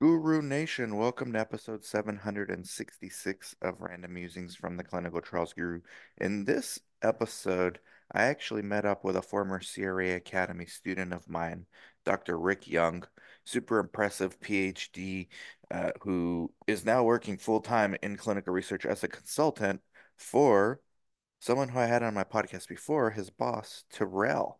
Guru Nation, welcome to episode 766 of Random Musings from the Clinical Trials Guru. In this episode, I actually met up with a former CRA Academy student of mine, Dr. Rick Young, super impressive PhD, uh, who is now working full time in clinical research as a consultant for someone who I had on my podcast before, his boss, Tirrell.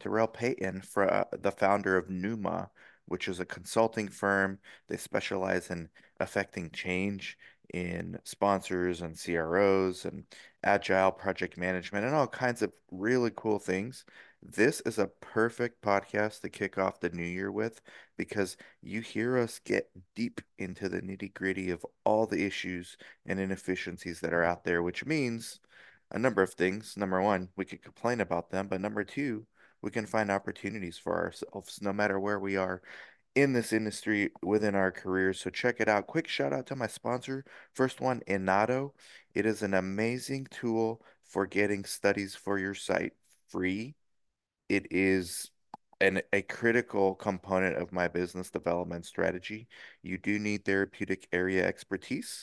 Tirrell Payton, for, uh, the founder of Pneuma which is a consulting firm. They specialize in affecting change in sponsors and CROs and agile project management and all kinds of really cool things. This is a perfect podcast to kick off the new year with because you hear us get deep into the nitty gritty of all the issues and inefficiencies that are out there, which means a number of things. Number one, we could complain about them, but number two, we can find opportunities for ourselves no matter where we are in this industry within our careers. So check it out. Quick shout out to my sponsor. First one, Inato. It is an amazing tool for getting studies for your site free. It is an, a critical component of my business development strategy. You do need therapeutic area expertise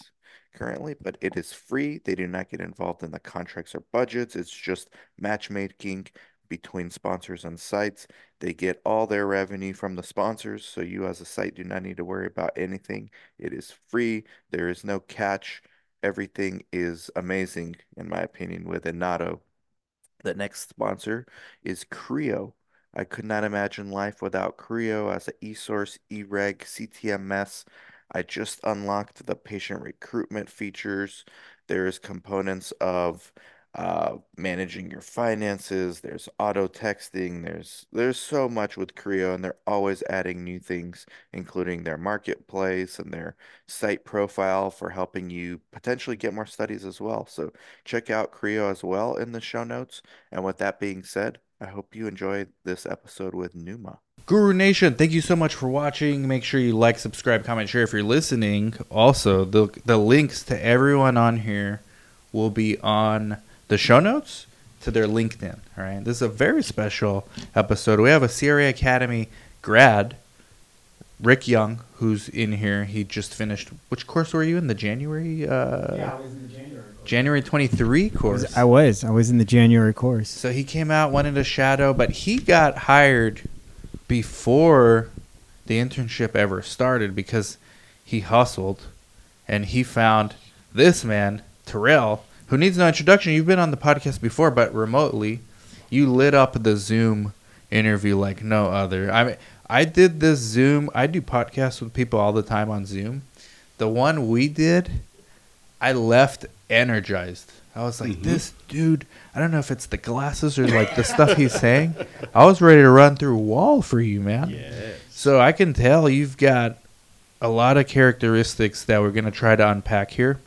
currently, but it is free. They do not get involved in the contracts or budgets. It's just matchmaking between sponsors and sites. They get all their revenue from the sponsors, so you as a site do not need to worry about anything. It is free. There is no catch. Everything is amazing, in my opinion, with Inato. The next sponsor is CRIO. I could not imagine life without CRIO as an eSource, eReg, CTMS. I just unlocked the patient recruitment features. There's components of uh, managing your finances. There's auto texting. There's there's so much with CRIO, and they're always adding new things, including their marketplace and their site profile for helping you potentially get more studies as well. So check out CRIO as well in the show notes. And with that being said, I hope you enjoyed this episode with Numa. Guru Nation, thank you so much for watching. Make sure you like, subscribe, comment, share if you're listening. Also, the the links to everyone on here will be on the show notes to their LinkedIn. All right, this is a very special episode. We have a CRA Academy grad, Rick Young, who's in here. He just finished. Which course were you in? The January. Uh, yeah, I was in the January. Course. January 23 course. I was. I was in the January course. So he came out, went into shadow, but he got hired before the internship ever started because he hustled and he found this man, Tirrell, who needs no introduction. You've been on the podcast before, but remotely. You lit up the Zoom interview like no other. I mean, I did this Zoom. I do podcasts with people all the time on Zoom. The one we did, I left energized. I was like, mm-hmm. this dude, I don't know if it's the glasses or like the stuff he's saying. I was ready to run through a wall for you, man. Yes. So I can tell you've got a lot of characteristics that we're going to try to unpack here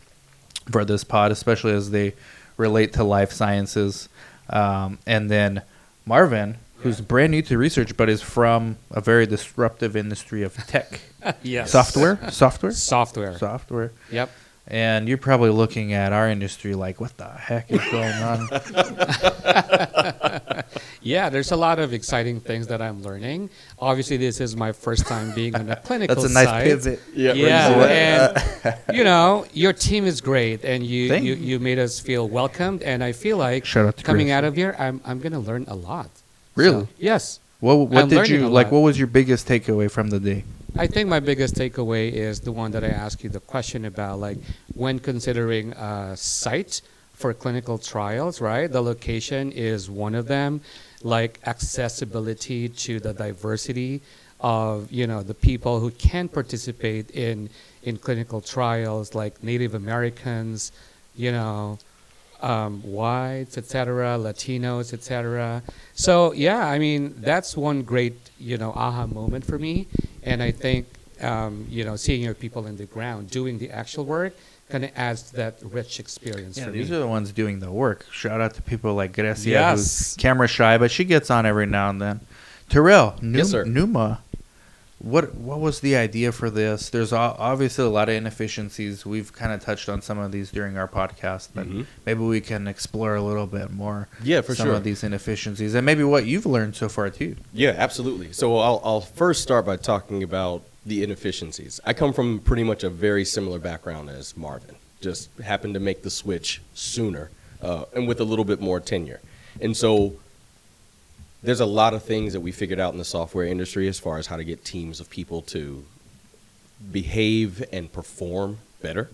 for this pod, especially as they relate to life sciences. Um, and then Marvin, who's brand new to research but is from a very disruptive industry of tech. yes. Software? Software? Software. Software. Yep. And you're probably looking at our industry like, what the heck is going on? yeah, there's a lot of exciting things that I'm learning. Obviously, this is my first time being on a clinical That's a nice site. pivot. Yeah, yeah and you know, your team is great, and you, you, you made us feel welcomed, and I feel like coming Chris. out of here, I'm I'm gonna learn a lot. Really? So, yes. What what I'm did you like? What was your biggest takeaway from the day? I think my biggest takeaway is the one that I asked you the question about, like when considering uh, a site for clinical trials, right? The location is one of them, like accessibility to the diversity of you know the people who can participate in in clinical trials, like Native Americans, you know, um, whites, etc., Latinos, etc. So yeah, I mean that's one great you know aha moment for me, and I think um, you know seeing your people in the ground doing the actual work kind of adds to that rich experience. Yeah, for these me. are the ones doing the work. Shout out to people like Grecia, yes. who's camera shy, but she gets on every now and then. Tirrell, yes, Pneuma what what was the idea for this? There's obviously a lot of inefficiencies. We've kind of touched on some of these during our podcast, but mm-hmm. maybe we can explore a little bit more. Yeah, for some sure. of these inefficiencies and maybe what you've learned so far too. Yeah, absolutely. So I'll I'll first start by talking about the inefficiencies. I come from pretty much a very similar background as Marvin. Just happened to make the switch sooner uh, and with a little bit more tenure. And so there's a lot of things that we figured out in the software industry as far as how to get teams of people to behave and perform better.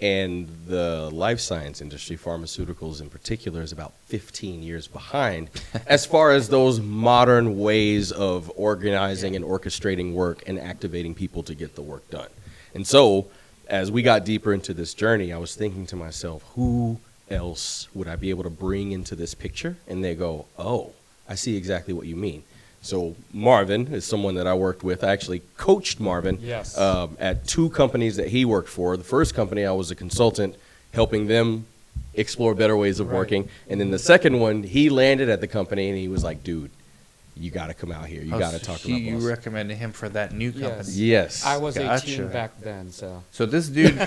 And the life science industry, pharmaceuticals in particular, is about 15 years behind as far as those modern ways of organizing and orchestrating work and activating people to get the work done. And so, as we got deeper into this journey, I was thinking to myself, who else would I be able to bring into this picture? And they go, oh, I see exactly what you mean. So Marvin is someone that I worked with. I actually coached Marvin Yes. um, at two companies that he worked for. The first company, I was a consultant helping them explore better ways of Right. working. And then the second one, he landed at the company and he was like, dude, you got to come out here. You Oh, got to so talk he- about You us. recommended him for that new company. yes. I was Gotcha. 18 back then, so So this dude,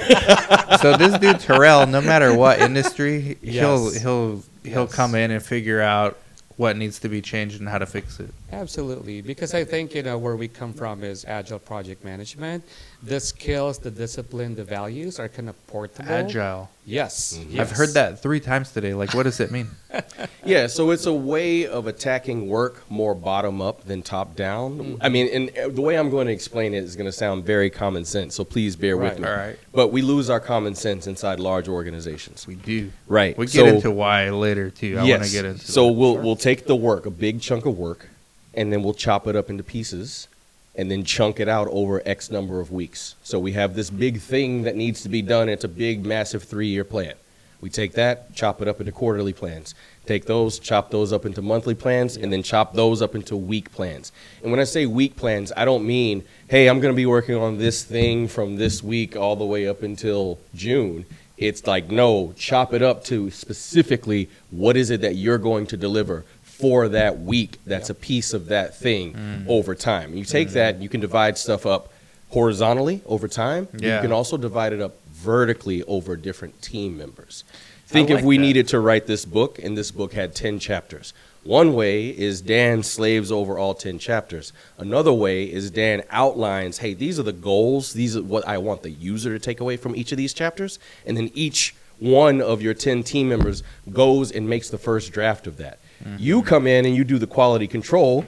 so this dude Tirrell, no matter what industry, he'll he'll he'll Yes. come in and figure out what needs to be changed and how to fix it. Absolutely. Because I think you know where we come from is agile project management. The skills, the discipline, the values are kind of portable. Agile. Yes, Mhm. I've heard that three times today. Like, what does it mean? Yeah, so it's a way of attacking work more bottom up than top down. I mean, and uh, the way I'm going to explain it is going to sound very common sense, so please bear with me. All right, But we lose our common sense inside large organizations. we do. Right. We get So- into why later too. I want to get into. So that. we'll we'll take the work, a big chunk of work, and then we'll chop it up into pieces, and then chunk it out over X number of weeks. So we have this big thing that needs to be done. It's a big, massive three-year plan. We take that, chop it up into quarterly plans. Take those, chop those up into monthly plans, and then chop those up into week plans. And when I say week plans, I don't mean, hey, I'm going to be working on this thing from this week all the way up until June. It's like, no, chop it up to specifically what is it that you're going to deliver for that week that's a piece of that thing mm. over time. You take mm. that, you can divide stuff up horizontally over time. Yeah. You can also divide it up vertically over different team members. Think like if we that. needed to write this book and this book had 10 chapters. One way is Dan slaves over all 10 chapters. Another way is Dan outlines, hey, these are the goals, these are what I want the user to take away from each of these chapters, and then each one of your 10 team members goes and makes the first draft of that. You come in and you do the quality control.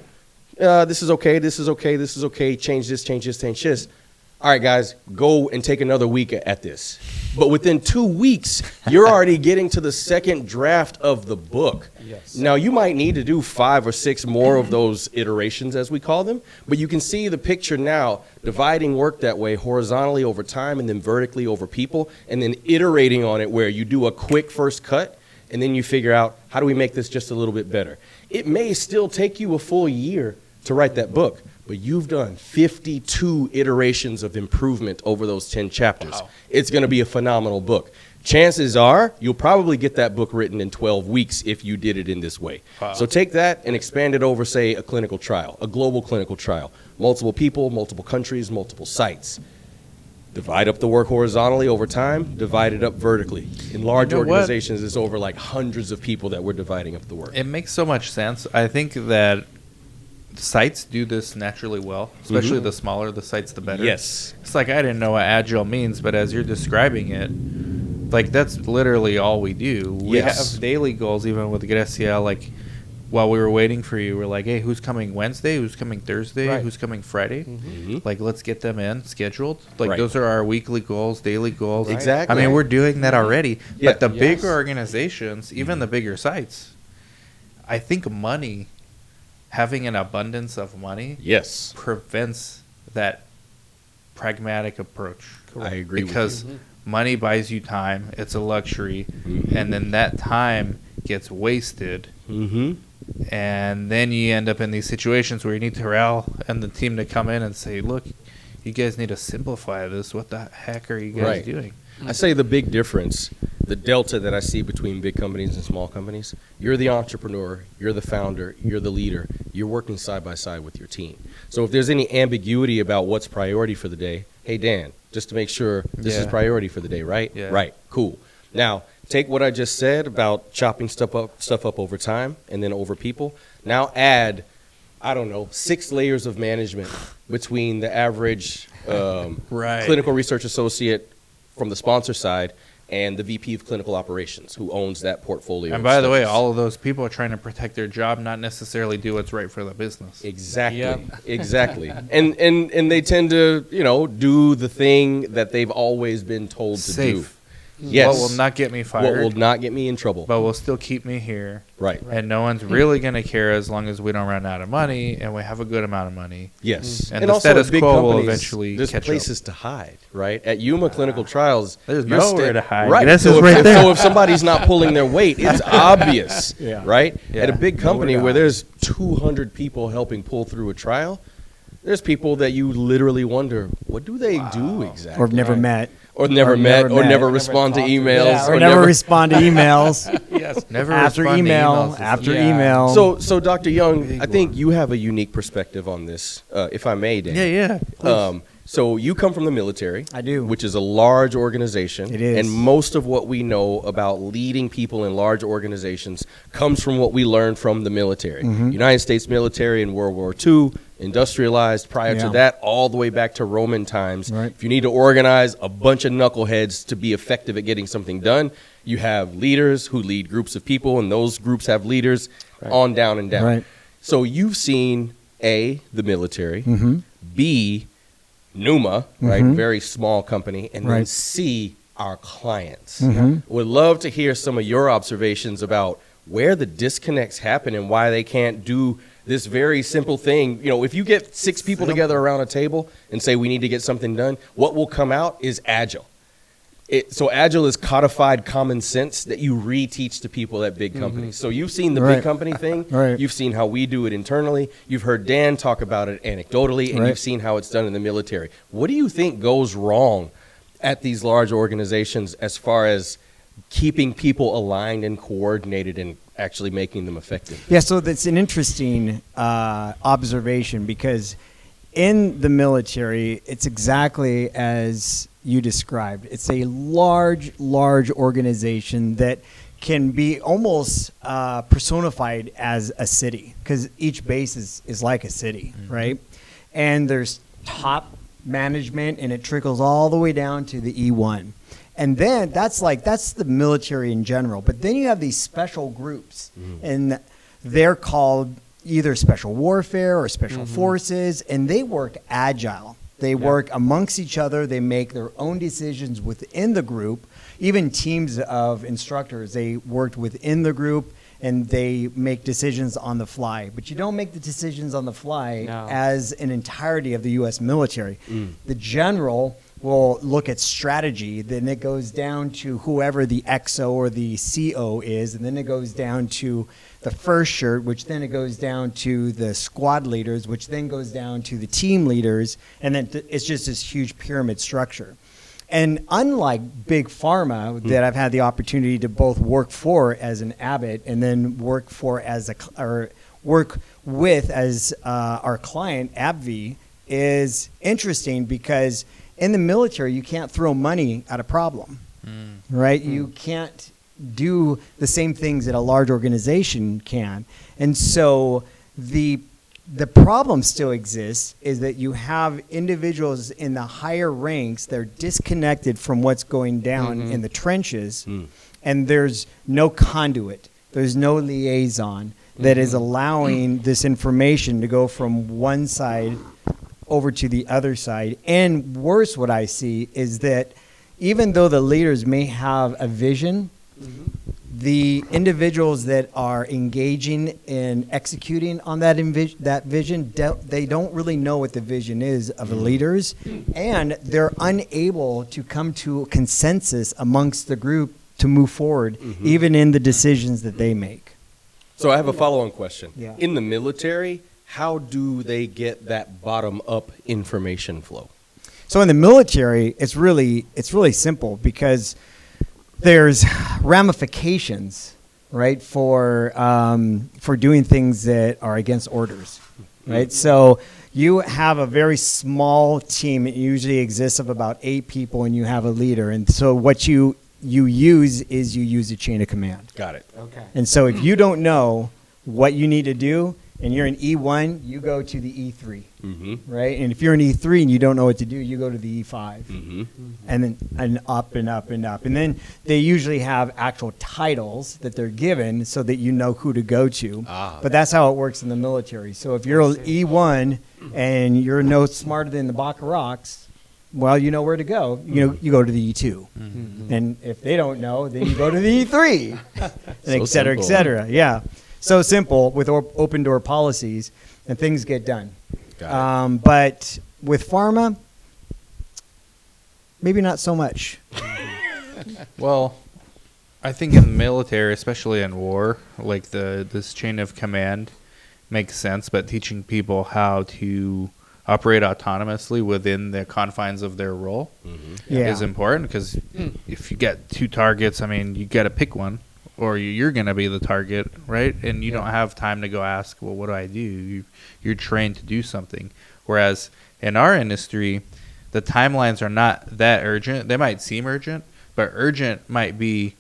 Uh, this is okay, this is okay, this is okay, change this, change this, change this. All right, guys, go and take another week at this. But within two weeks, you're already getting to the second draft of the book. Yes. Now, you might need to do five or six more of those iterations, as we call them, but you can see the picture now dividing work that way horizontally over time and then vertically over people, and then iterating on it where you do a quick first cut and then you figure out how do we make this just a little bit better. It may still take you a full year to write that book, but you've done 52 iterations of improvement over those 10 chapters. It's going to be a phenomenal book. Chances are you'll probably get that book written in 12 weeks if you did it in this way. Wow. So take that and expand it over, say, a clinical trial, a global clinical trial. Multiple people, multiple countries, multiple sites. Divide up the work horizontally over time, divide it up vertically. In large You know what? organizations, it's over like hundreds of people that we're dividing up the work. It makes so much sense. I think that sites do this naturally well, especially Mhm. the smaller the sites, the better. Yes. It's like I didn't know what agile means, but as you're describing it, like that's literally all we do. We Yes. have daily goals, even with Gracia. Like while we were waiting for you, we're like, hey, who's coming Wednesday? Who's coming Thursday? Right. Who's coming Friday? Mhm. Like let's get them in scheduled. Like Right. those are our weekly goals, daily goals. Exactly. I mean, we're doing that already. Yeah. But the Yes. bigger organizations, even the bigger sites, I think money, having an abundance of money, Yes. prevents that pragmatic approach. I agree with Because money buys you time, it's a luxury, Mhm. and then that time gets wasted. Mm-hmm. And then you end up in these situations where you need Tirrell and the team to come in and say, look, you guys need to simplify this. What the heck are you guys Right. doing? I say the big difference, the delta that I see between big companies and small companies, you're the entrepreneur, you're the founder, you're the leader, you're working side by side with your team. So if there's any ambiguity about what's priority for the day, hey Dan, just to make sure this is priority for the day, right? Yeah. Right. Cool. Now, take what I just said about chopping stuff up stuff up over time and then over people. Now add I don't know, six layers of management between the average um, Right. clinical research associate from the sponsor side and the VP of clinical operations who owns that portfolio. And of by the way, all of those people are trying to protect their job, not necessarily do what's right for the business. Exactly. Yep. Exactly. and and and they tend to, you know, do the thing that they've always been told to do. Safe. Yes. What will not get me fired? What will not get me in trouble. but will still keep me here. right. And no one's really going to care as long as we don't run out of money and we have a good amount of money. Yes. Mm-hmm. And the also status at big quo will eventually There's catch up. places to hide, right? At Yuma Clinical Trials, There's you're nowhere to hide. Right. This so is if, right if- there. So if somebody's not pulling their weight, it's obvious, Yeah. right? Yeah. At a big company to where there's 200 people helping pull through a trial, there's people that you literally wonder, what do they do exactly? Or have never met. Or never or met, never or met. never Or respond to to emails, Yeah, or, never, respond to emails. Yes. Never after respond to email, emails. after Yeah. email. So, so Dr. Young, I think one. you have a unique perspective on this, uh, if I may, Dan. Yeah, yeah. Um, so you come from the military. I do. Which is a large organization. It is. And most of what we know about leading people in large organizations comes from what we learned from the military. Mm-hmm. United States military in World War II, industrialized prior Yeah. to that, all the way back to Roman times. Right. If you need to organize a bunch of knuckleheads to be effective at getting something done, you have leaders who lead groups of people, and those groups have leaders on down and down. Right. So you've seen A, the military, hmm B, Numa, right? Mhm. Very small company. And then Right. C, our clients. Mhm. Would love to hear some of your observations about where the disconnects happen and why they can't do this very simple thing. You know, if you get six people together around a table and say we need to get something done, what will come out is agile. It, so agile is codified common sense that you reteach to people at big companies. So you've seen the Right. big company thing. Right. You've seen how we do it internally. You've heard Dan talk about it anecdotally, and Right. you've seen how it's done in the military. What do you think goes wrong at these large organizations as far as keeping people aligned and coordinated and actually making them effective? Yeah, so that's an interesting uh, observation because in the military, it's exactly as you described. It's a large, large organization that can be almost uh, personified as a city because each base is, is like a city, right? And there's top management and it trickles all the way down to the E1. And then that's like that's the military in general. But then you have these special groups, and they're called either special warfare or special mm-hmm. forces, and they work agile. They work amongst each other. They make their own decisions within the group. Even teams of instructors, they worked within the group and they make decisions on the fly. But you don't make the decisions on the fly No. as an entirety of the U.S. military. Mm. The general will look at strategy, then it goes down to whoever the XO or the CO is, and then it goes down to the first shirt, which then it goes down to the squad leaders, which then goes down to the team leaders, and then th- it's just this huge pyramid structure. And unlike big pharma that I've had the opportunity to both work for as an Abbott and then work for as a or work with as uh, our client AbbVie is interesting because in the military you can't throw money at a problem, mm. right? You mm. can't do the same things that a large organization can, and so the the problem still exists is that you have individuals in the higher ranks they're disconnected from what's going down mm-hmm. in the trenches mm. and there's no conduit there's no liaison that is mm-hmm. allowing this information to go from one side over to the other side. And worse what i see is that even though the leaders may have a vision mm-hmm. the individuals that are engaging in executing on that invi- that vision de- they don't really know what the vision is of the mm-hmm. leaders. And they're unable to come to a consensus amongst the group to move forward mm-hmm. even in the decisions that they make. So I have a follow-on question. Yeah. In the military, how do they get that bottom-up information flow? So in the military, it's really it's really simple because there's ramifications, right, for um, for doing things that are against orders, right? So you have a very small team. It usually exists of about eight people, and you have a leader. And so what you you use is you use a chain of command. Got it. Okay. And so if you don't know what you need to do, and you're an E1, you go to the E3, Mm-hmm. right? And if you're an E3 and you don't know what to do, you go to the E5, Mm-hmm. and then and up and up and up. And then they usually have actual titles that they're given so that you know who to go to. Ah. But that's how it works in the military. So if you're an E1 and you're no smarter than the Baccarocs, well, you know where to go. You know, you go to the E2. And if they don't know, then you go to the E3, and So et cetera, et cetera. Yeah. So simple with or- open door policies, and things get done. Um, but with pharma, maybe not so much. Well, I think in the military, especially in war, like the this chain of command makes sense, but teaching people how to operate autonomously within the confines of their role Yeah. is important because if you get two targets, I mean, you got to pick one, or you- you're going to be the target, right? And you don't have time to go ask, well, what do I do? You, you're trained to do something. Whereas in our industry, the timelines are not that urgent. They might seem urgent, but urgent might be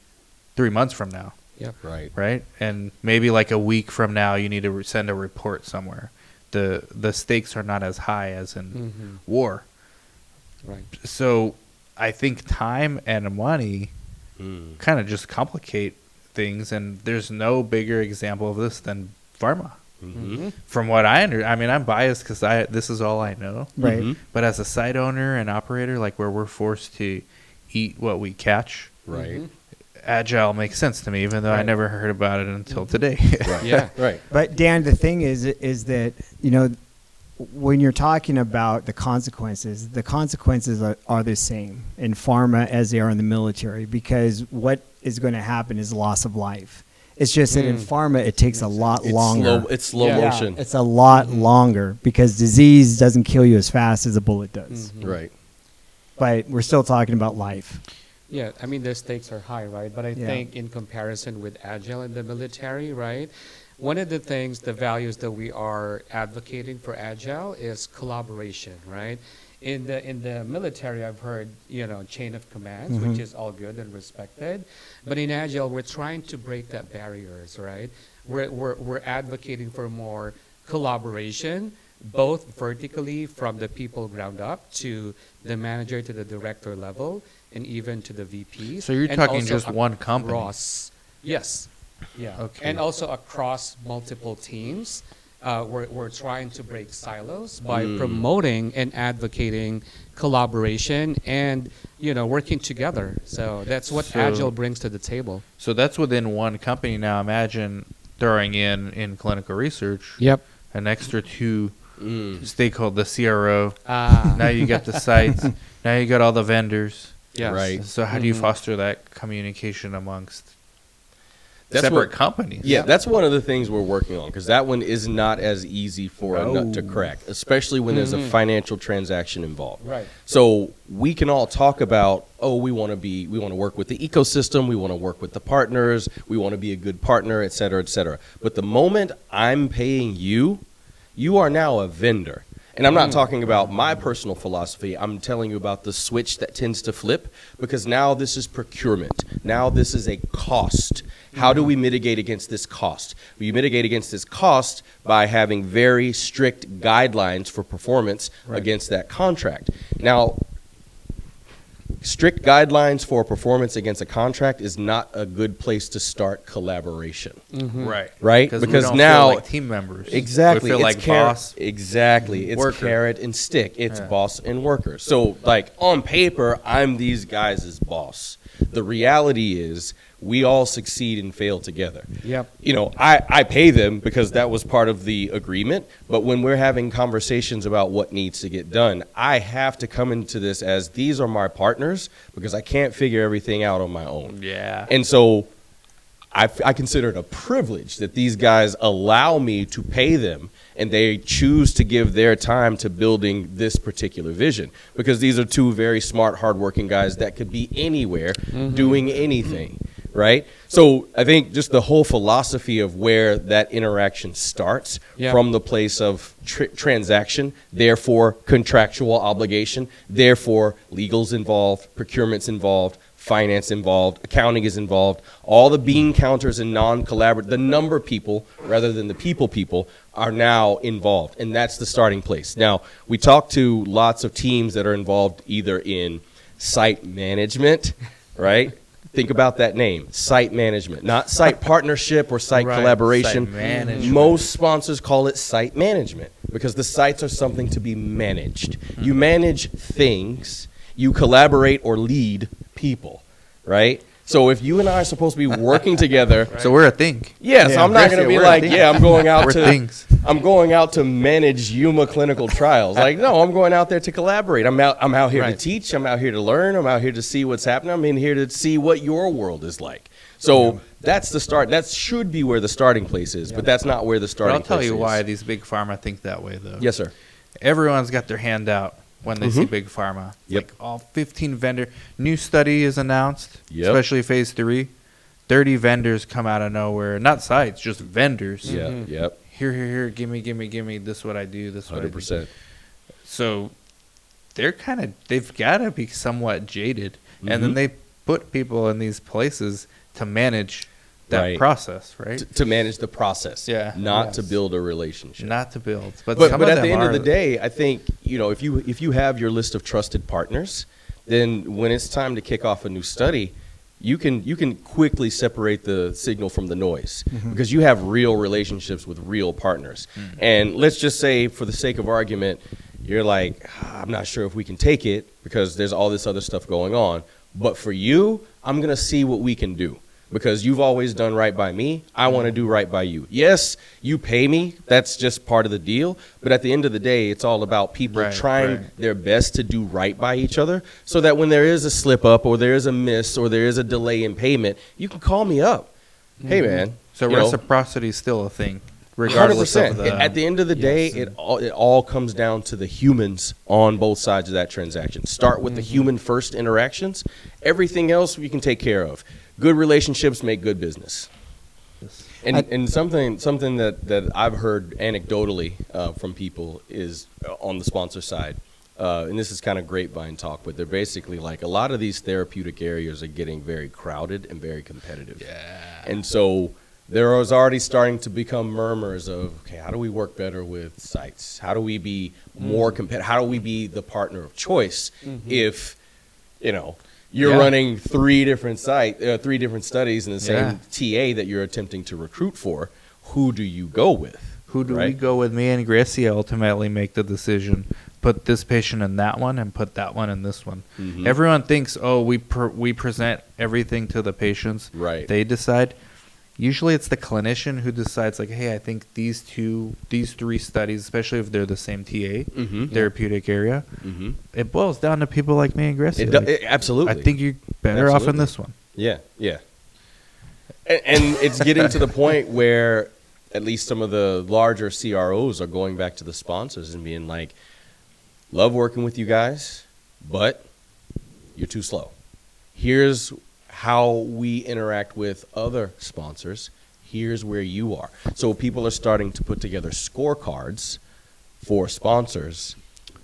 three months from now, Yeah. Right. right? And maybe like a week from now, you need to re- send a report somewhere. The the stakes are not as high as in Mhm. war. Right. So I think time and money Mm. kind of just complicate things, and there's no bigger example of this than pharma. Mm-hmm. From what I under, I mean, I'm biased because I this is all I know. Right. Mhm. But as a site owner and operator, like where we're forced to eat what we catch, Right. agile makes sense to me, even though I never heard about it until today. Right. Yeah. Right. But Dan, the thing is, is that you know, when you're talking about the consequences, the consequences are, are the same in pharma as they are in the military because what is going to happen is loss of life. It's just that in Mm. pharma, it takes a lot It's longer. slow. It's slow Yeah. Yeah, motion. it's a lot longer because disease doesn't kill you as fast as a bullet does. Mhm. Right. But we're still talking about life. Yeah, I mean the stakes are high, right? But I Yeah. think in comparison with agile in the military, right? One of the things, the values that we are advocating for agile is collaboration, right? In the in the military, I've heard you know chain of commands, which mm-hmm. is all good and respected, but in agile, we're trying to break that barriers, right? We're we're, we're advocating for more collaboration, both vertically from the people ground up to the manager to the director level, and even to the VPs. So you're talking just one company? Across, yes, yeah, Okay. and also across multiple teams. Uh, we're, we're trying to break silos by Mm. promoting and advocating collaboration and you know working together. So that's what So- Agile brings to the table. so that's within one company. Now imagine throwing in in clinical research Yep. an extra two Mm. stakeholder, the CRO. Ah. now you got the sites. now you got all the vendors. yes. Right. So how do you Mhm. foster that communication amongst That's separate what- companies? Yeah, that's one of the things we're working on because that one is not as easy for a nut to crack, especially when there's a Mhm. financial transaction involved. Right. So we can all talk about, oh, we want to be, we want to work with the ecosystem, we want to work with the partners, we want to be a good partner, et cetera, et cetera. But the moment I'm paying you, you are now a vendor. And I'm not talking about my personal philosophy. I'm telling you about the switch that tends to flip because now this is procurement. Now this is a cost. How do we mitigate against this cost? We mitigate against this cost by having very strict guidelines for performance against that contract. Now, strict guidelines for performance against a contract is not a good place to start collaboration. Mhm. Right. Right? we Because don't now- feel like team members. Exactly. We feel it's like carrot- boss. Exactly. It's Worker. carrot and stick. It's Yeah. boss and worker. So, like on paper, I'm these guys' boss. The reality is, we all succeed and fail together. Yep. You know, I, I pay them because that was part of the agreement. But when we're having conversations about what needs to get done, I have to come into this as these are my partners because I can't figure everything out on my own. Yeah. And so I, I consider it a privilege that these guys allow me to pay them and they choose to give their time to building this particular vision because these are two very smart, hardworking guys that could be anywhere mm-hmm. doing anything, right? So I think just the whole philosophy of where that interaction starts Yeah. from the place of tr- transaction, therefore contractual obligation, therefore legals involved, procurements involved, finance involved, accounting is involved. All the bean counters and non-collaborative, the number people rather than the people people are now involved, and that's the starting place. Now we talk to lots of teams that are involved either in site management, right? Think about that name, site management, not site partnership or site Right, collaboration. site. Most sponsors call it site management because the sites are something to be managed. You mm-hmm. manage things, you collaborate or lead people, right? So if you and I are supposed to be working together, So we're a thing. yeah, so I'm not going to be like, yeah, I'm going out We're to things. I'm going out to manage Yuma clinical trials. Like, no, I'm going out there to collaborate. I'm out I'm out here to teach, I'm out here to learn, I'm out here to see what's happening. I'm in here to see what your world is like. So that's the start. That should be where the starting place is, but that's not where the But starting I'll tell you is. why these big pharma think that way, though. Yes, sir. Everyone's got their hand out when they see Mhm. big pharma. Yep. Like all 15 vendor new study is announced, Yep. especially phase three. 30 vendors come out of nowhere. Not sites, just vendors. Yeah, Mhm. yep. Here, here, here. Give me, give me, give me. This is what I do. This is what I do. 100%. So they're kind of they've got to be somewhat jaded, and then Mhm. they put people in these places to manage that Right. process, right? To, to manage the process, Yeah. not to build a relationship. Not to build, but but, but at the them end of the day, I think you know if you if you have your list of trusted partners, then when it's time to kick off a new study, you can you can quickly separate the signal from the noise because you have real relationships with real partners. And let's just say, for the sake of argument, you're like, "Ah, I'm not sure if we can take it because there's all this other stuff going on. But for you, I'm gonna see what we can do because you've always done right by me. I want to do right by you. Yes, you pay me. That's just part of the deal. But at the end of the day, it's all about people Right, trying right. their best to do right by each other so that when there is a slip up or there is a miss or there is a delay in payment, you can call me up. Hey, mm-hmm. man. So you know, reciprocity is still a thing, regardless 100%. of the. At the end of the day, it all it all comes down to the humans on both sides of that transaction. Start with the mm-hmm. human first interactions. Everything else we can take care of. Good relationships make good business. And, I- and something something that, that I've heard anecdotally uh, from people is uh, on the sponsor side, uh, and this is kind of grapevine talk, but they're basically like a lot of these therapeutic areas are getting very crowded and very competitive. Yeah. And so there was already starting to become murmurs of, okay, how do we work better with sites? How do we be more competitive? How do we be the partner of choice if, you know, you're Yeah. running three different site, uh, three different studies in the same Yeah. TA that you're attempting to recruit for? Who do you go with? Who do we go with? Me and Gracie ultimately make the decision. Put this patient in that one and put that one in this one. Mhm. Everyone thinks, oh, we per- we present everything to the patients. Right. They decide. Usually, it's the clinician who decides, like, hey, I think these two, these three studies, especially if they're the same TA Mhm. therapeutic area, Mhm. it boils down to people like me and Gracie. Do- Like, absolutely. I think you're better off in this one. Yeah, yeah. And, and it's getting to the point where at least some of the larger CROs are going back to the sponsors and being like, love working with you guys, but you're too slow. Here's how we interact with other sponsors. Here's where you are. So people are starting to put together scorecards for sponsors.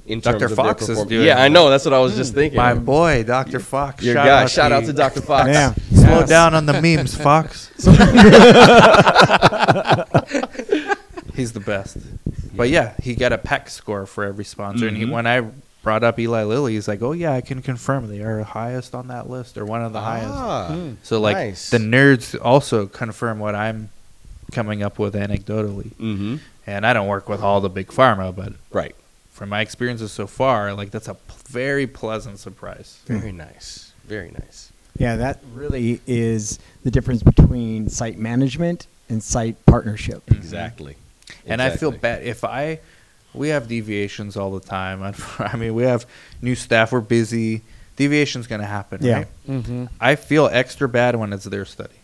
In Dr. terms of their Fox is perform- doing Yeah, I know. That's what I was just thinking. My boy, Dr. Fox. Your shout guy. out Shout out to Dr. Fox. Yeah. Slow Yes. down on the memes, Fox. He's the best. But yeah, he got a PEC score for every sponsor. And he, Mhm. when I brought up Eli Lilly, he's like, "Oh yeah, I can confirm they are highest on that list or one of the highest." Ah, So like nice. the nerds also confirm what I'm coming up with anecdotally. Mm-hmm. And I don't work with all the big pharma, but Right. from my experiences so far, like that's a p- very pleasant surprise. Very nice. Very nice. Yeah, that really is the difference between site management and site partnership. Exactly. And I feel bad if I. We have deviations all the time. I mean, we have new staff. We're busy. Deviation's going to happen, Yeah. right? Mm-hmm. I feel extra bad when it's their study.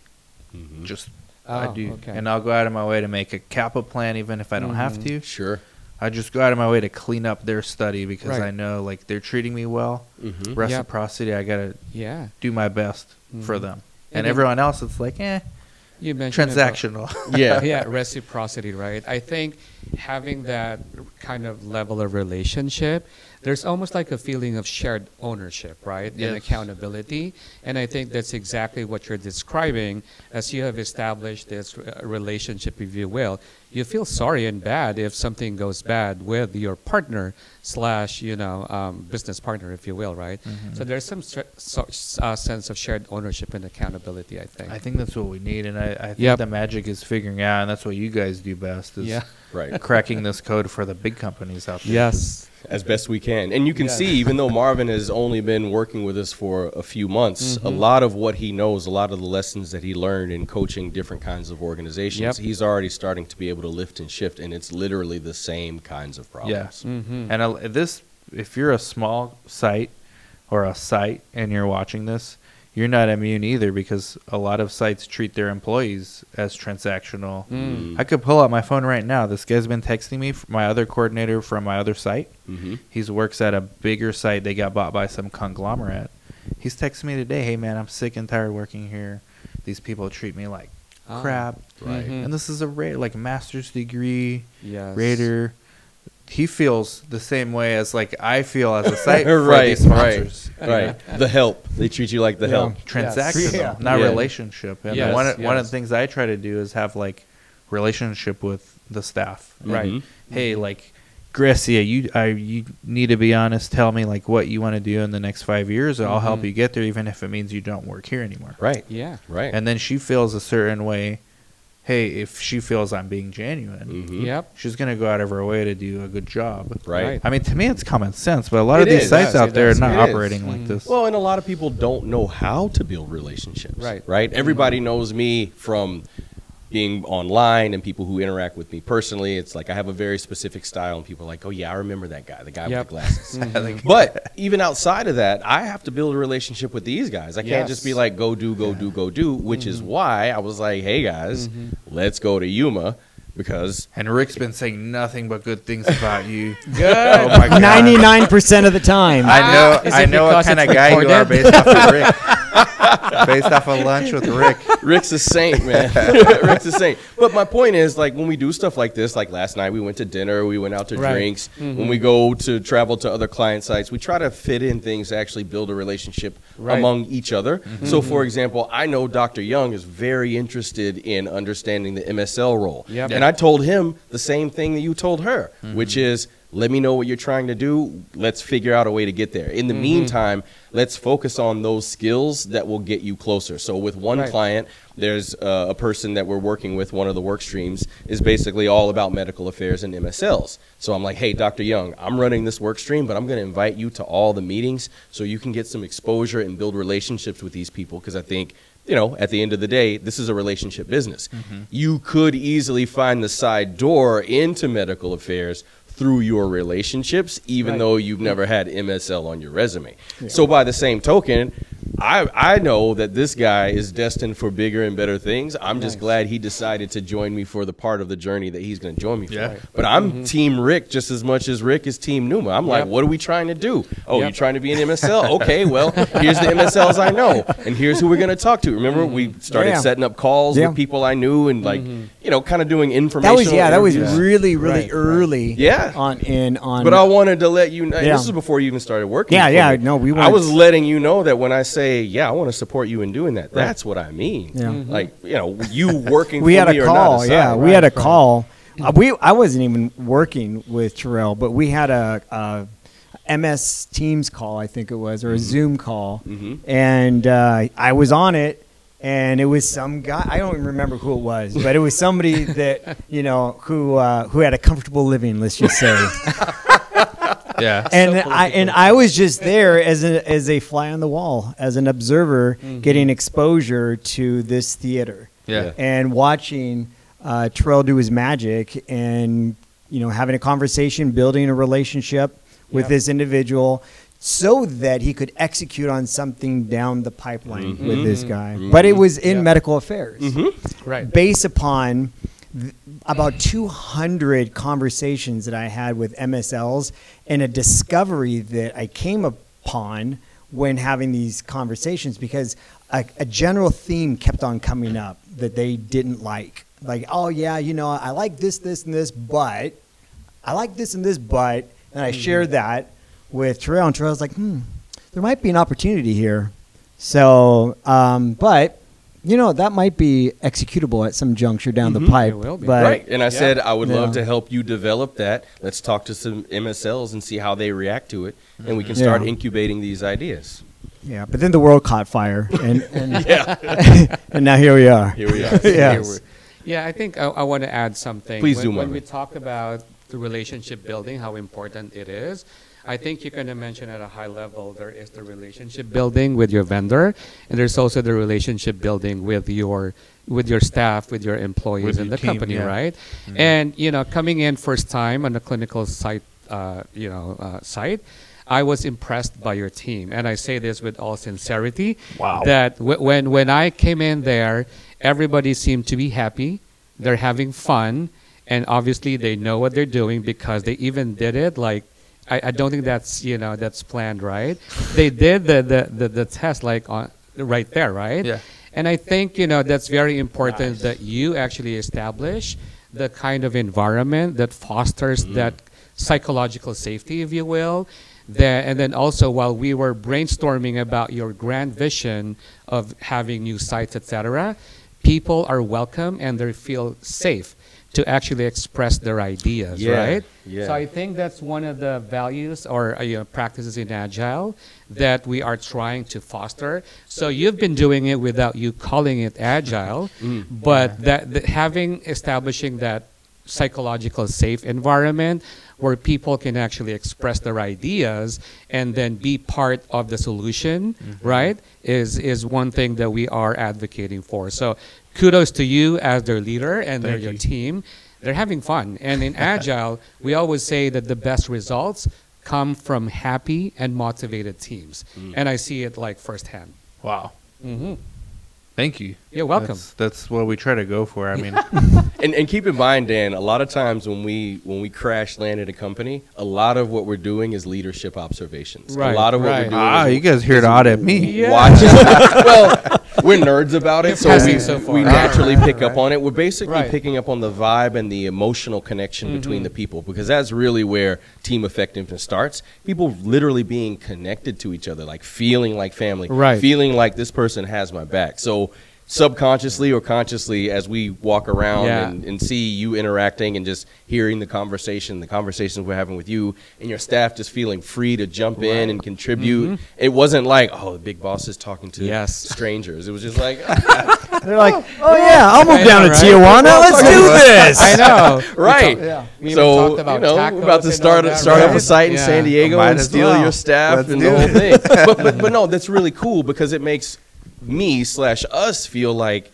Mhm. Just I Oh, do, okay. and I'll go out of my way to make a CAPA plan, even if I don't have Mhm. to. Sure. I just go out of my way to clean up their study because Right. I know like they're treating me well. Mm-hmm. Reciprocity, I gotta Yeah. do my best for Mhm. them. And And everyone else, it's like, eh, You mentioned about- transactional. Yeah. yeah, reciprocity, right? I think having that kind of level of relationship, there's almost like a feeling of shared ownership, right? And accountability. And I think that's exactly what you're describing as you have established this uh, relationship, if you will. You feel sorry and bad if something goes bad with your partner slash, you know, um, business partner, if you will, right? Mm-hmm. So there's some stra- so, uh, sense of shared ownership and accountability, I think. I think that's what we need, and I, I think Yep. the magic is figuring out, and that's what you guys do best is Yeah. Right. cracking this code for the big companies out there. Yes. as best we can. And you can Yes. see, even though Marvin has only been working with us for a few months, Mm-hmm. a lot of what he knows, a lot of the lessons that he learned in coaching different kinds of organizations, Yep. he's already starting to be able to lift and shift, and it's literally the same kinds of problems. Mm-hmm. And a, this, if you're a small site or a site and you're watching this, you're not immune either because a lot of sites treat their employees as transactional. Mm. I could pull out my phone right now. This guy's been texting me, f- my other coordinator from my other site. hmm He works at a bigger site. They got bought by some conglomerate. He's texting me today, hey man, I'm sick and tired working here. These people treat me like Ah. crap. Right. Mhm. And this is a ra- like master's degree Yes. Raider. He feels the same way as like I feel as a site for right, these sponsors. right, right. The help. They treat you like the Yeah. help. Transactional, Yeah. not Yeah. relationship. And Yes, one one of the things I try to do is have like relationship with the staff. Right. Mhm. Hey, like Gracia, you I you need to be honest. Tell me like what you want to do in the next five years. and I'll help Mhm. you get there, even if it means you don't work here anymore. Right, Yeah. right. And then she feels a certain way. Hey, if she feels I'm being genuine, Mhm. Yep. she's gonna go out of her way to do a good job. Right. Right. I mean, to me, it's common sense, but a lot of these is, sites yes, out it there are not It is. operating like Mhm. this. Well, and a lot of people don't know how to build relationships. Right. Right. Everybody knows me from being online and people who interact with me personally. It's like I have a very specific style, and people are like, "Oh yeah, I remember that guy, the guy Yep. with the glasses." Mhm. but even outside of that, I have to build a relationship with these guys. I can't Yes. just be like, "Go do, go do, go do," which is why I was like, "Hey guys, let's go to Yuma." Because and Rick's been saying nothing but good things about you. Good. Oh. Ninety-nine percent of the time. I know. Is I it know what kind of it's guy you are based off of Rick. based off of lunch with Rick. Rick's a saint, man. Rick's a saint. But my point is, like, when we do stuff like this, like last night, we went to dinner, we went out to Right. drinks. Mm-hmm. When we go to travel to other client sites, we try to fit in things to actually build a relationship Right. among each other. Mm-hmm. So, for example, I know Dr. Young is very interested in understanding the MSL role. Yep. And I told him the same thing that you told her, which mm-hmm. is, let me know what you're trying to do. Let's figure out a way to get there. In the meantime, let's focus on those skills that will get you closer. So with one Right. client, there's uh, a person that we're working with. One of the work streams is basically all about medical affairs and MSLs. So I'm like, hey, Dr. Young, I'm running this work stream, but I'm going to invite you to all the meetings so you can get some exposure and build relationships with these people because I think. You know, at the end of the day, this is a relationship business. You could easily find the side door into medical affairs through your relationships, even Right. though you've never had MSL on your resume. So by the same token, I I know that this guy is destined for bigger and better things. I'm just Nice. glad he decided to join me for the part of the journey that he's going to join me for. Yeah. But I'm mm-hmm. Team Rick just as much as Rick is Team Numa. I'm like, Yep. what are we trying to do? Oh, Yep. you trying to be an MSL? okay, well, here's the MSLs I know, and here's who we're going to talk to. Remember, mm-hmm. we started Yeah. setting up calls Yeah. with people I knew, and like, mm-hmm. you know, kind of doing information. That was yeah. That was really really Right, right. early. Yeah. On in on. But I wanted to let you know. Yeah. This is before you even started working. Yeah, yeah, me. no, we I weren't- was letting you know that when I say, yeah, I want to support you in doing that. That's what I mean. Yeah. Mhm. Like you know, you working. we for had me a call. aside. yeah, we had a call. Uh, we I wasn't even working with Tirrell, but we had a, a MS Teams call, I think it was, or a Zoom call, Mhm. and uh, I was on it, and it was some guy. I don't even remember who it was, but it was somebody that you know who uh, who had a comfortable living. Let's just say. Yeah. and I and I was just there as a as a fly on the wall, as an observer, mm-hmm. getting exposure to this theater Yeah. and watching uh, Tirrell do his magic, and you know having a conversation, building a relationship with Yep. this individual. So that he could execute on something down the pipeline with mm-hmm. this guy, mm-hmm. but it was in Yep. medical affairs Right. based upon th- about 200 conversations that I had with MSLs and a discovery that I came upon when having these conversations because a, a general theme kept on coming up that they didn't like like, oh yeah, you know, I like this, this, and this, but I like this and this, but, and I shared that with Tirrell, and Tirrell's like, hmm, there might be an opportunity here. So, um, but you know, that might be executable at some juncture down the mm-hmm. pipe. It will be. But right. And I said I would love to help you develop that. Let's talk to some MSLs and see how they react to it, and we can mm-hmm. start Yeah. incubating these ideas. yeah, but then the world caught fire, and and, Yeah. and now here we are. Here we are. Yes. Yeah, I think I, I want to add something. Please when, do, When we talk about the relationship building, how important it is, I think you're going to mention at a high level there is the relationship building with your vendor, and there's also the relationship building with your with your staff, with your employees With in the team, company, yeah. right? And you know, coming in first time on a clinical site, uh, you know, uh, site. I was impressed by your team, and I say this with all sincerity. Wow. That w- when when I came in there, everybody seemed to be happy. They're having fun, and obviously they know what they're doing because they even did it. Like I, I don't think that's you know that's planned, right? they did the, the, the, the test like on right there, right? Yeah. And I think you know that's very important that you actually establish the kind of environment that fosters mm-hmm. that psychological safety, if you will. That, and then also while we were brainstorming about your grand vision of having new sites, etc., people are welcome and they feel safe to actually express their ideas, Yeah, right? yeah. So I think that's one of the values or uh, you know, practices in Agile that we are trying to foster. So you've been doing it without you calling it Agile, Mm. but that, that having establishing that psychological safe environment where people can actually express their ideas and then be part of the solution, right? Is is one thing that we are advocating for. So kudos to you as their leader and their, your you. team. They're having fun. And in Agile, we always say that the best results come from happy and motivated teams. And I see it like firsthand. Wow. hmm Thank you. You're welcome. That's, that's what we try to go for. I mean, And, and keep in mind, Dan, a lot of times when we when we crash land at a company, a lot of what we're doing is leadership observations. Right, a lot of what right. we're doing. ah, is, you guys here to audit me. Yeah. watching. well, we're nerds about it, so we, so we Right, naturally right, pick up on it. We're basically Right. picking up on the vibe and the emotional connection between Mm-hmm. the people because that's really where team effectiveness starts. People literally being connected to each other, like feeling like family, Right. feeling like this person has my back. So subconsciously or consciously as we walk around Yeah. and, and see you interacting and just hearing the conversation the conversations we're having with you and your staff just feeling free to jump in and contribute it wasn't like oh the big boss is talking to Mm-hmm. Yes. strangers it was just like They're like, oh yeah, I'll move I down know, to right? Tijuana. Let's do this. I know. right Yeah. We even so talked about you know we're about to start that, start up a right? site in San Diego and steal well. your staff Let's and the whole thing. But, but but no, that's really cool because it makes me slash us feel like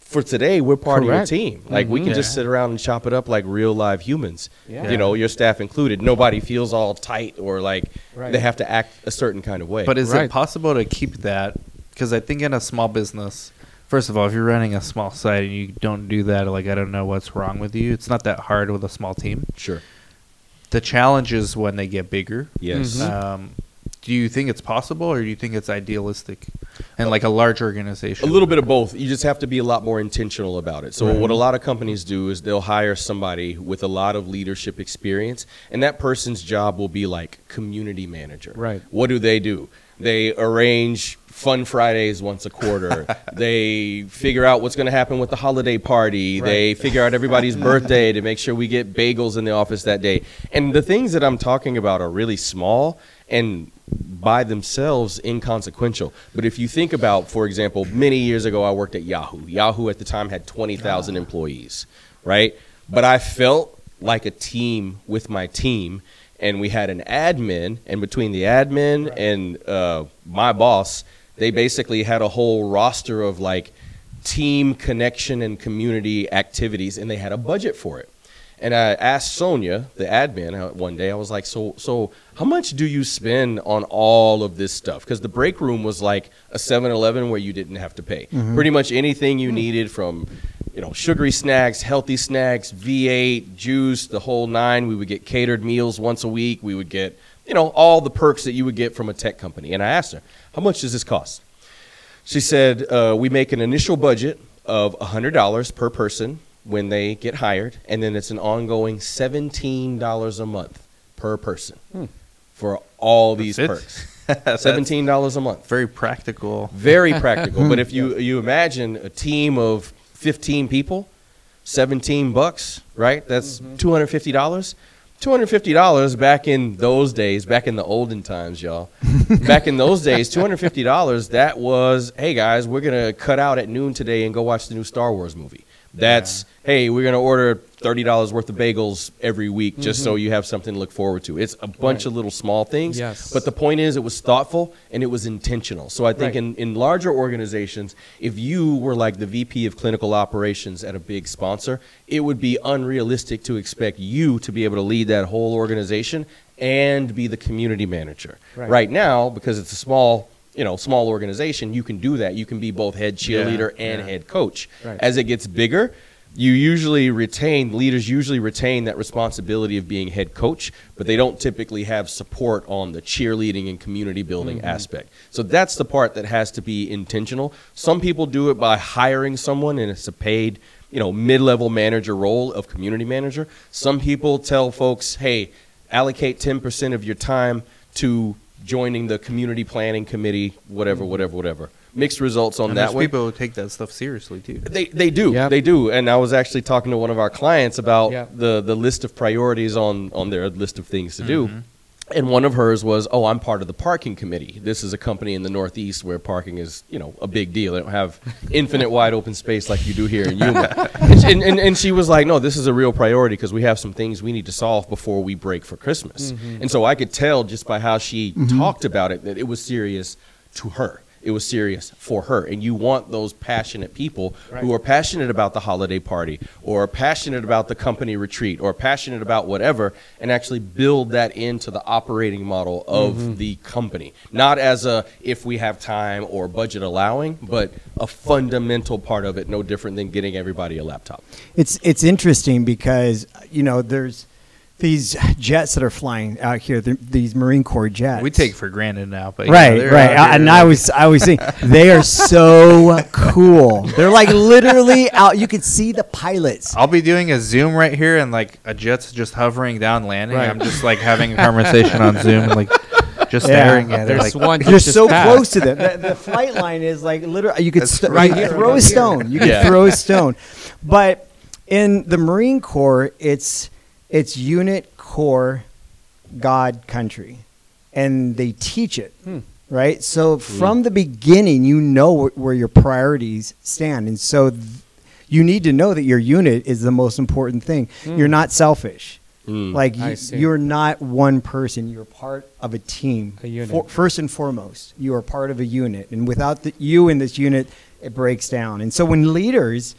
for today we're part Correct. of your team. Like we can Mhm. just sit around and chop it up like real live humans. Yeah. You know, your staff included. Nobody feels all tight or like Right. they have to act a certain kind of way. But is Right. it possible to keep that? Because I think in a small business, first of all, if you're running a small site and you don't do that, like I don't know what's wrong with you. It's not that hard with a small team. sure. The challenge is when they get bigger. Yes. Mhm. Um, do you think it's possible, or do you think it's idealistic, and like a large organization? A little bit of both. You just have to be a lot more intentional about it. So what a lot of companies do is they'll hire somebody with a lot of leadership experience, and that person's job will be like community manager. Right. What do they do? They arrange fun Fridays once a quarter. they figure out what's going to happen with the holiday party. They figure out everybody's birthday to make sure we get bagels in the office that day. And the things that I'm talking about are really small and by themselves inconsequential. But if you think about, for example, many years ago, I worked at Yahoo. Yahoo at the time had 20,000 employees, right? But I felt like a team with my team. And we had an admin, and between the admin and uh, my boss, they basically had a whole roster of like team connection and community activities, and they had a budget for it. And I asked Sonia, the admin, uh, one day. I was like, "So, so how much do you spend on all of this stuff?" Because the break room was like a 7-Eleven where you didn't have to pay. Pretty much anything you needed from, you know, sugary snacks, healthy snacks, V8, juice, the whole nine. We would get catered meals once a week. We would get, you know, all the perks that you would get from a tech company. And I asked her, "How much does this cost?" She said, uh, "We make an initial budget of $100 per person." when they get hired, and then it's an ongoing seventeen dollars a month per person for all these it? perks. Seventeen dollars a month. very practical. Very practical. but if you you imagine a team of fifteen people, seventeen bucks, right? That's hundred fifty dollars. Two hundred fifty dollars back in those days, back in the olden times, y'all. Back in those days, two hundred fifty dollars. That was, hey guys, we're gonna cut out at noon today and go watch the new Star Wars movie. That's hey, we're gonna order thirty dollars worth of bagels every week just so mm-hmm. you have something to look forward to. It's a bunch Right. of little small things. Yes. But the point is, it was thoughtful and it was intentional. So I think Right. in, in larger organizations, if you were like the VP of clinical operations at a big sponsor, it would be unrealistic to expect you to be able to lead that whole organization and be the community manager. Right. Right now, because it's a small, you know, small organization, you can do that. You can be both head cheerleader and yeah. head coach. Right. As it gets bigger, you usually retain leaders usually retain that responsibility of being head coach, but they don't typically have support on the cheerleading and community building mm-hmm. aspect. So that's the part that has to be intentional. Some people do it by hiring someone and it's a paid, you know, mid-level manager role of community manager. Some people tell folks, "Hey, allocate 10% of your time to joining the community planning committee, whatever, whatever, whatever." Mixed results on And that there's one. people who take that stuff seriously too. They they do Yep. they do, and I was actually talking to one of our clients about Yep. the the list of priorities on on their list of things to do. Mm-hmm. And one of hers was, "Oh, I'm part of the parking committee. This is a company in the Northeast where parking is, you know, a big deal. They don't have infinite wide open space like you do here in Yuma." and, she- and, and, and she was like, "No, this is a real priority because we have some things we need to solve before we break for Christmas." Mm-hmm. And so I could tell just by how she mm-hmm. talked about it that it was serious to her it was serious for her. And you want those passionate people who are passionate about the holiday party or passionate about the company retreat or passionate about whatever and actually build that into the operating model of mm-hmm. the company. Not as a if we have time or budget allowing, but a fundamental part of it, no different than getting everybody a laptop. It's it's interesting because you know there's these jets that are flying out here. th- These Marine Corps jets. We take for granted now, but right, they're right. I- here, and I was I was saying they are so cool. They're like literally out. You could see the pilots. I'll be doing a Zoom right here, and like a jet's just hovering down, landing. Right. I'm just like having a conversation on Zoom, like just Yeah. staring at it. There's Like, one You're so passed. close to them. The, the flight line is like literally. You could st- right you here, throw right a stone. You could Yeah. throw a stone, but in the Marine Corps, it's it's unit Corps, God country, and they teach it. Hmm. Right, so from the beginning, you know wh- where your priorities stand, and so th- you need to know that your unit is the most important thing. You're not selfish. Mm. Like you, you're not one person. You're part of a team. A unit. For- first and foremost, you are part of a unit, and without the, you in this unit, it breaks down. And so when leaders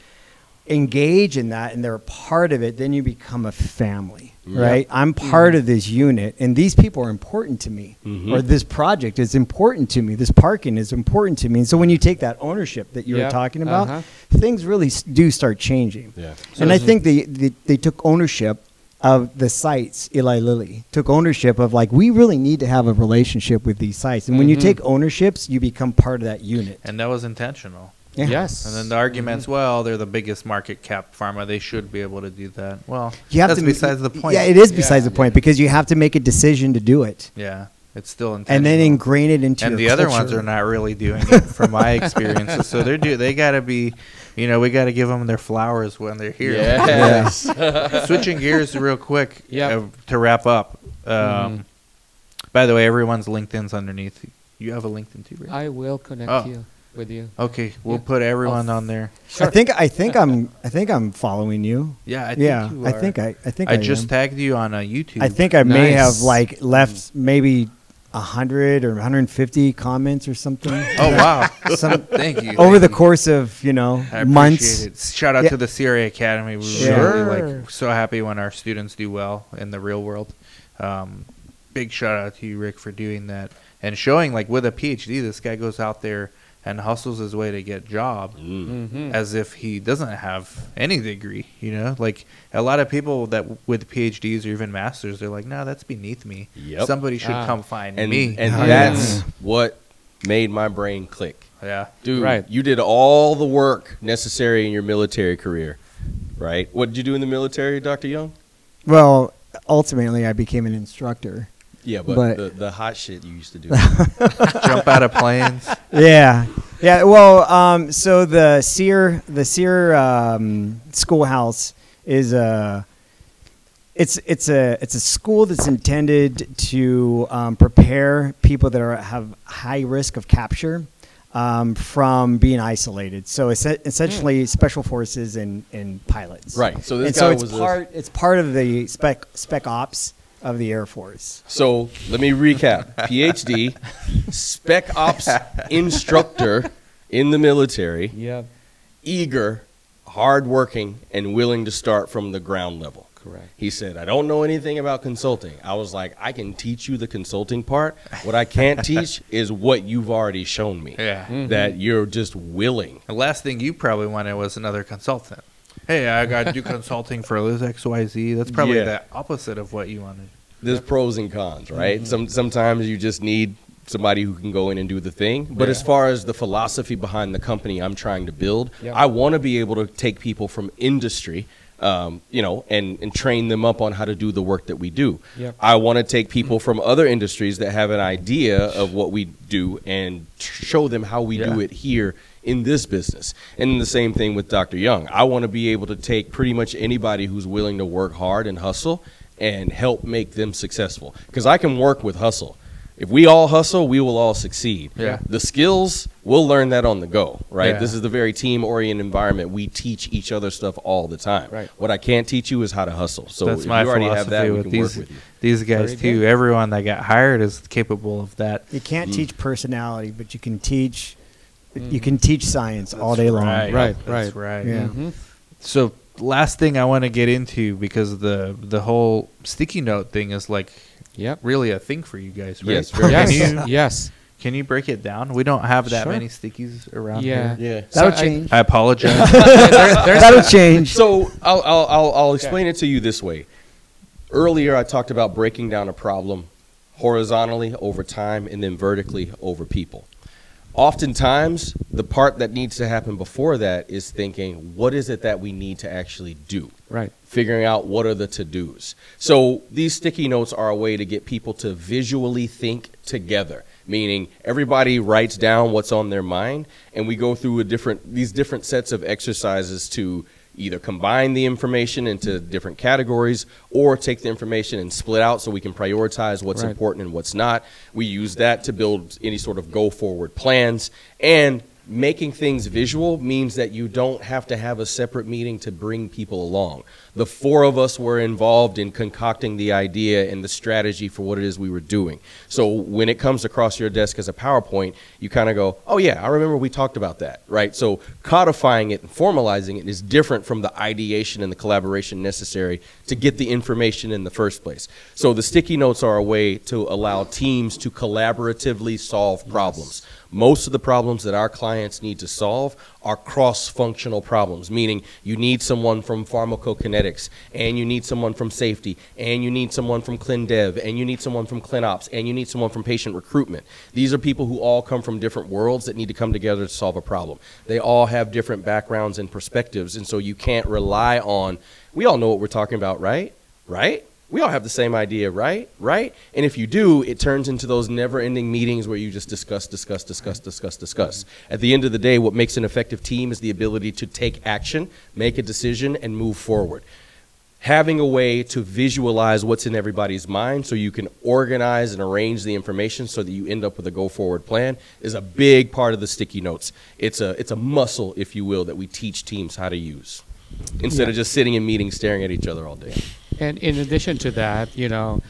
engage in that and they're a part of it, then you become a family, right? I'm part of this unit, and these people are important to me, Mhm. or this project is important to me. This parking is important to me. And so when you take that ownership that you were Yep. talking about, Uh-huh. things really do start changing. Yeah. and I think they, they they took ownership of the sites. Eli Lilly took ownership of like we really need to have a relationship with these sites. And when you Mhm. take ownerships, you become part of that unit. and that was intentional. Yeah. Yes. And then the arguments, well, they're the biggest market cap pharma. They should be able to do that. Well, You have that's to besides the point. Yeah, it is besides Yeah. the point because you have to make a decision to do it, Yeah, it's still intentional. and then ingrain it into and your the other ones are not really doing it from my experiences. So they're do they got to be, you know, we got to give them their flowers when they're here. Yes. Switching gears real quick Yep. uh, to wrap up. Um, Mhm. By the way, everyone's LinkedIn's underneath. You have a LinkedIn too, right? I will connect Oh. you with you. okay, we'll Yeah. put everyone I'll- on there. I think I think I'm I think I'm following you. Yeah, I think yeah, you I are. think I I think I, I, just am. tagged you on a YouTube. I think I may have Nice. like left maybe hundred or 150 comments or something. Oh wow! Some, Thank you. over thank the you. course of you know I appreciate months. it. Shout out Yeah. to the CRA Academy. We Sure. really like so happy when our students do well in the real world. Um, big shout out to you, Rick, for doing that and showing like with a PhD, this guy goes out there and hustles his way to get job Mm. Mm-hmm. as if he doesn't have any degree. You know, like a lot of people that with PhDs or even masters, they're like, no, that's beneath me. Yep. Somebody should Ah. come find And, me. and Oh, that's yeah. what made my brain click. yeah. Dude, Right. you did all the work necessary in your military career. right? What did you do in the military, Dr. Young? Well, ultimately, I became an instructor. Yeah, but, But- the, the hot shit you used to do. Jump out of planes. Yeah, yeah. Well, um, so the SERE, the SERE um, schoolhouse is a. It's it's a it's a school that's intended to um, prepare people that are have high risk of capture um, from being isolated. So it's essentially special forces and, and pilots. Right, so this and guy so it's was a- part it's part of the spec spec ops of the Air Force. So let me recap: PhD, Spec Ops instructor in the military, Yep. eager, hardworking, and willing to start from the ground level. Correct. He said, I don't know anything about consulting. I was like, I can teach you the consulting part. What I can't teach is what you've already shown me. Yeah. That mm-hmm. you're just willing. The last thing you probably wanted was another consultant. Hey, I got to do consulting for this XYZ. That's probably Yeah. the opposite of what you wanted. There's pros and cons, right? Mm-hmm. Some sometimes you just need somebody who can go in and do the thing. But as far as the philosophy behind the company I'm trying to build, Yep. I want to be able to take people from industry, um, you know, and and train them up on how to do the work that we do. Yep. I want to take people from other industries that have an idea of what we do and show them how we do it here in this business. And the same thing with Dr. Young. I want to be able to take pretty much anybody who's willing to work hard and hustle and help make them successful. Because I can work with hustle. If we all hustle, we will all succeed. Yeah. The skills, we'll learn that on the go, right? Yeah. This is the very team oriented environment. We teach each other stuff all the time. Right. What I can't teach you is how to hustle. So That's if my you already philosophy have that, we with can these work with you. these guys too. good. Everyone that got hired is capable of that. You can't Mm. teach personality, but you can teach you can teach science all day long. Right, Right, That's right. right. Yeah. Mhm. So last thing I want to get into because the the whole sticky note thing is like Yep. really a thing for you guys, right? Yes, very Can Yes. you yes. can you break it down? We don't have that Sure. many stickies around Yeah. here. Yeah. That'll So change. I apologize. That'll change. So I'll, I'll, I'll, I'll explain it to you this way. Earlier, I talked about breaking down a problem horizontally over time and then vertically over people. Oftentimes, the part that needs to happen before that is thinking, what is it that we need to actually do? Right. figuring out what are the to dos. So these sticky notes are a way to get people to visually think together, meaning everybody writes down what's on their mind, and we go through a different these different sets of exercises to either combine the information into different categories or take the information and split out so we can prioritize what's Right. important and what's not. We use that to build any sort of go forward plans and making things visual means that you don't have to have a separate meeting to bring people along. The four of us were involved in concocting the idea and the strategy for what it is we were doing. So when it comes across your desk as a PowerPoint, you kind of go, "Oh yeah, I remember we talked about that." Right? So codifying it and formalizing it is different from the ideation and the collaboration necessary to get the information in the first place. So the sticky notes are a way to allow teams to collaboratively solve problems. Most of the problems that our clients need to solve are cross functional problems, meaning you need someone from pharmacokinetics, and you need someone from safety, and you need someone from ClinDev, and you need someone from ClinOps, and you need someone from patient recruitment. These are people who all come from different worlds that need to come together to solve a problem. They all have different backgrounds and perspectives, and so you can't rely on, we all know what we're talking about, right? Right? We all have the same idea, right? Right? And if you do, it turns into those never ending meetings where you just discuss, discuss, discuss, discuss, discuss. At the end of the day, what makes an effective team is the ability to take action, make a decision, and move forward. Having a way to visualize what's in everybody's mind so you can organize and arrange the information so that you end up with a go forward plan is a big part of the sticky notes. It's a, it's a muscle, if you will, that we teach teams how to use instead of just sitting in meetings staring at each other all day. And in addition to that, you know,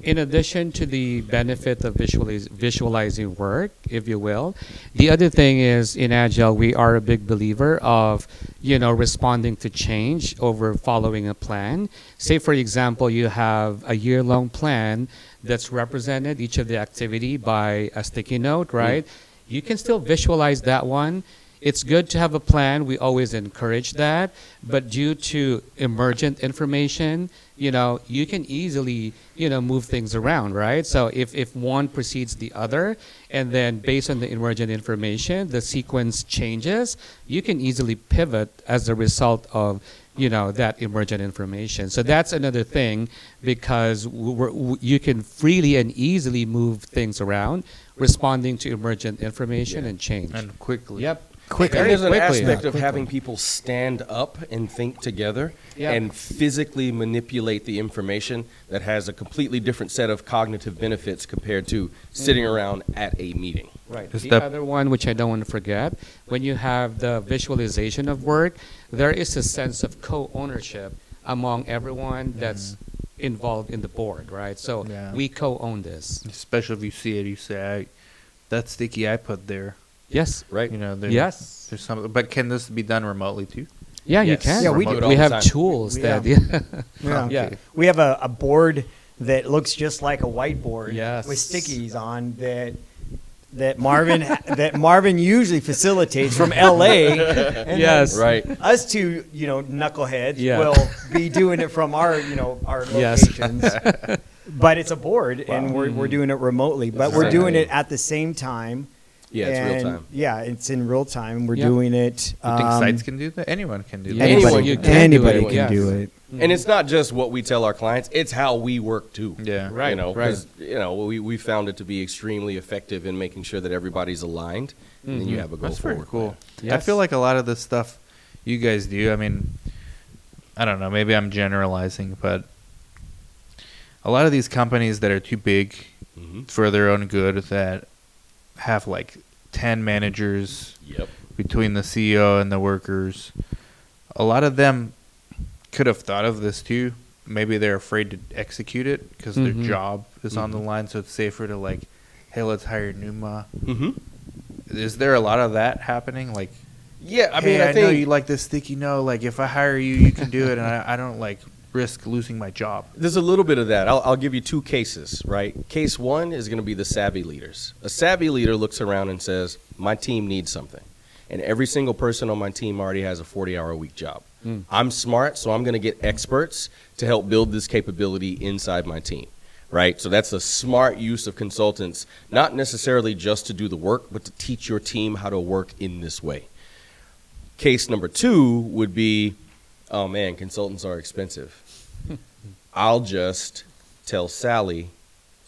in addition to the benefit of visualiz- visualizing work, if you will, the other thing is in Agile, we are a big believer of, you know, responding to change over following a plan. Say, for example, you have a year long plan that's represented, each of the activity by a sticky note, hmm. right? You can still visualize that one it's good to have a plan. We always encourage that. But due to emergent information, you know, you can easily, you know, move things around, right? So if, if one precedes the other, and then based on the emergent information, the sequence changes, you can easily pivot as a result of, you know, that emergent information. So that's another thing because we're, w- you can freely and easily move things around, responding to emergent information and change. and quickly. Yep. And there's an quickly. aspect Yeah, of having people stand up and think together Yeah. and physically manipulate the information that has a completely different set of cognitive benefits compared to sitting mm-hmm. around at a meeting. Right. Is the that- other one, which I don't want to forget, when you have the visualization of work, there is a sense of co-ownership among everyone that's mm-hmm. involved in the board, right? So Yeah. we co-own this. Especially if you see it, you say, I, "That sticky I put there." Yes. Right? You know, there, Yes. There's some, but can this be done remotely too? Yeah, you can. Yeah, we do we have tools We- that. yeah. Yeah. Yeah. yeah. We have a, a board that looks just like a whiteboard Yes. with stickies on that that Marvin that Marvin usually facilitates from LA. And Yes. Right. Us two, you know, knuckleheads Yeah. will be doing it from our, you know, our locations. Yes. but it's a board and we're, we're doing it remotely. But we're doing it at the same time. Yeah, it's real time. Yeah, it's in real time. We're Yeah. doing it. You think um, sites can do that? Anyone can do that. Yes, Anyone can can anybody do it, can yes. do it. And it's not just what we tell our clients, it's how we work too. Yeah. Right, You know, right. 'cause, you know, we, we found it to be extremely effective in making sure that everybody's aligned and then you Mhm. have a goal That's very forward. cool. I feel like a lot of the stuff you guys do. I mean, I don't know. Maybe I'm generalizing, but a lot of these companies that are too big hmm for their own good that have like 10 managers Yep. between the CEO and the workers. A lot of them could have thought of this too. Maybe they're afraid to execute it because Mhm. their job is on the Mhm. line, so it's safer to like, hey, let's hire Numa. hmm Is there a lot of that happening? Like, Yeah, I hey, mean, I, I, think know you like this sticky no. Like, if I hire you, you can do it, and I, I don't like risk losing my job. There's a little bit of that. I'll, I'll give you two cases, right? Case one is going to be the savvy leaders. A savvy leader looks around and says, My team needs something. And every single person on my team already has a 40 hour a week job. Mm. I'm smart, so I'm going to get experts to help build this capability inside my team, right? So that's a smart use of consultants, not necessarily just to do the work, but to teach your team how to work in this way. Case number two would be, oh man, consultants are expensive. I'll just tell Sally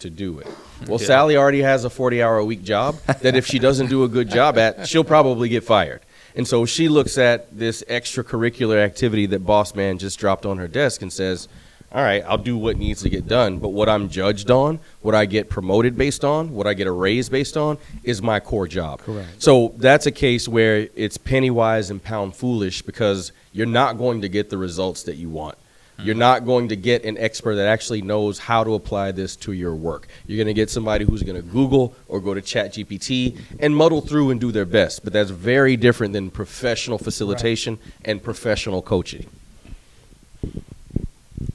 to do it. Well, Yeah. Sally already has a 40 hour a week job that if she doesn't do a good job at, she'll probably get fired. And so she looks at this extracurricular activity that Boss Man just dropped on her desk and says, All right, I'll do what needs to get done. But what I'm judged on, what I get promoted based on, what I get a raise based on, is my core job. Correct. So that's a case where it's penny wise and pound foolish because you're not going to get the results that you want. You're not going to get an expert that actually knows how to apply this to your work. You're going to get somebody who's going to Google or go to ChatGPT and muddle through and do their best. But that's very different than professional facilitation and professional coaching.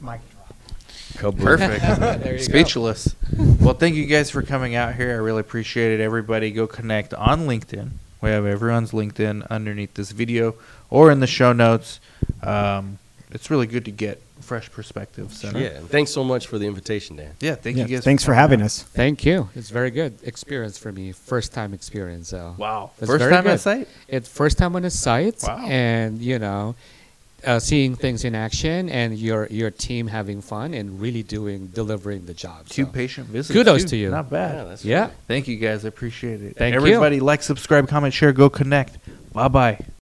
Mic drop. Perfect. There you go. Speechless. well, thank you guys for coming out here. I really appreciate it. Everybody go connect on LinkedIn. We have everyone's LinkedIn underneath this video or in the show notes. Um, it's really good to get fresh perspective. perspectives. and- Yeah, and thanks so much for the invitation, Dan. Yeah, thank Yeah, you guys. thanks for coming having out. us. Thank you. It's very good experience for me. First time experience. So Wow. It's First time good. at site? It's first time on a site, Wow. and you know, uh, seeing things in action, and your your team having fun and really doing delivering the job. Two so. patient visits. Kudos too. to you. Not bad. that's Yeah. Thank you guys. I appreciate it. Thank you. Everybody like, subscribe, comment, share, go connect. Bye bye.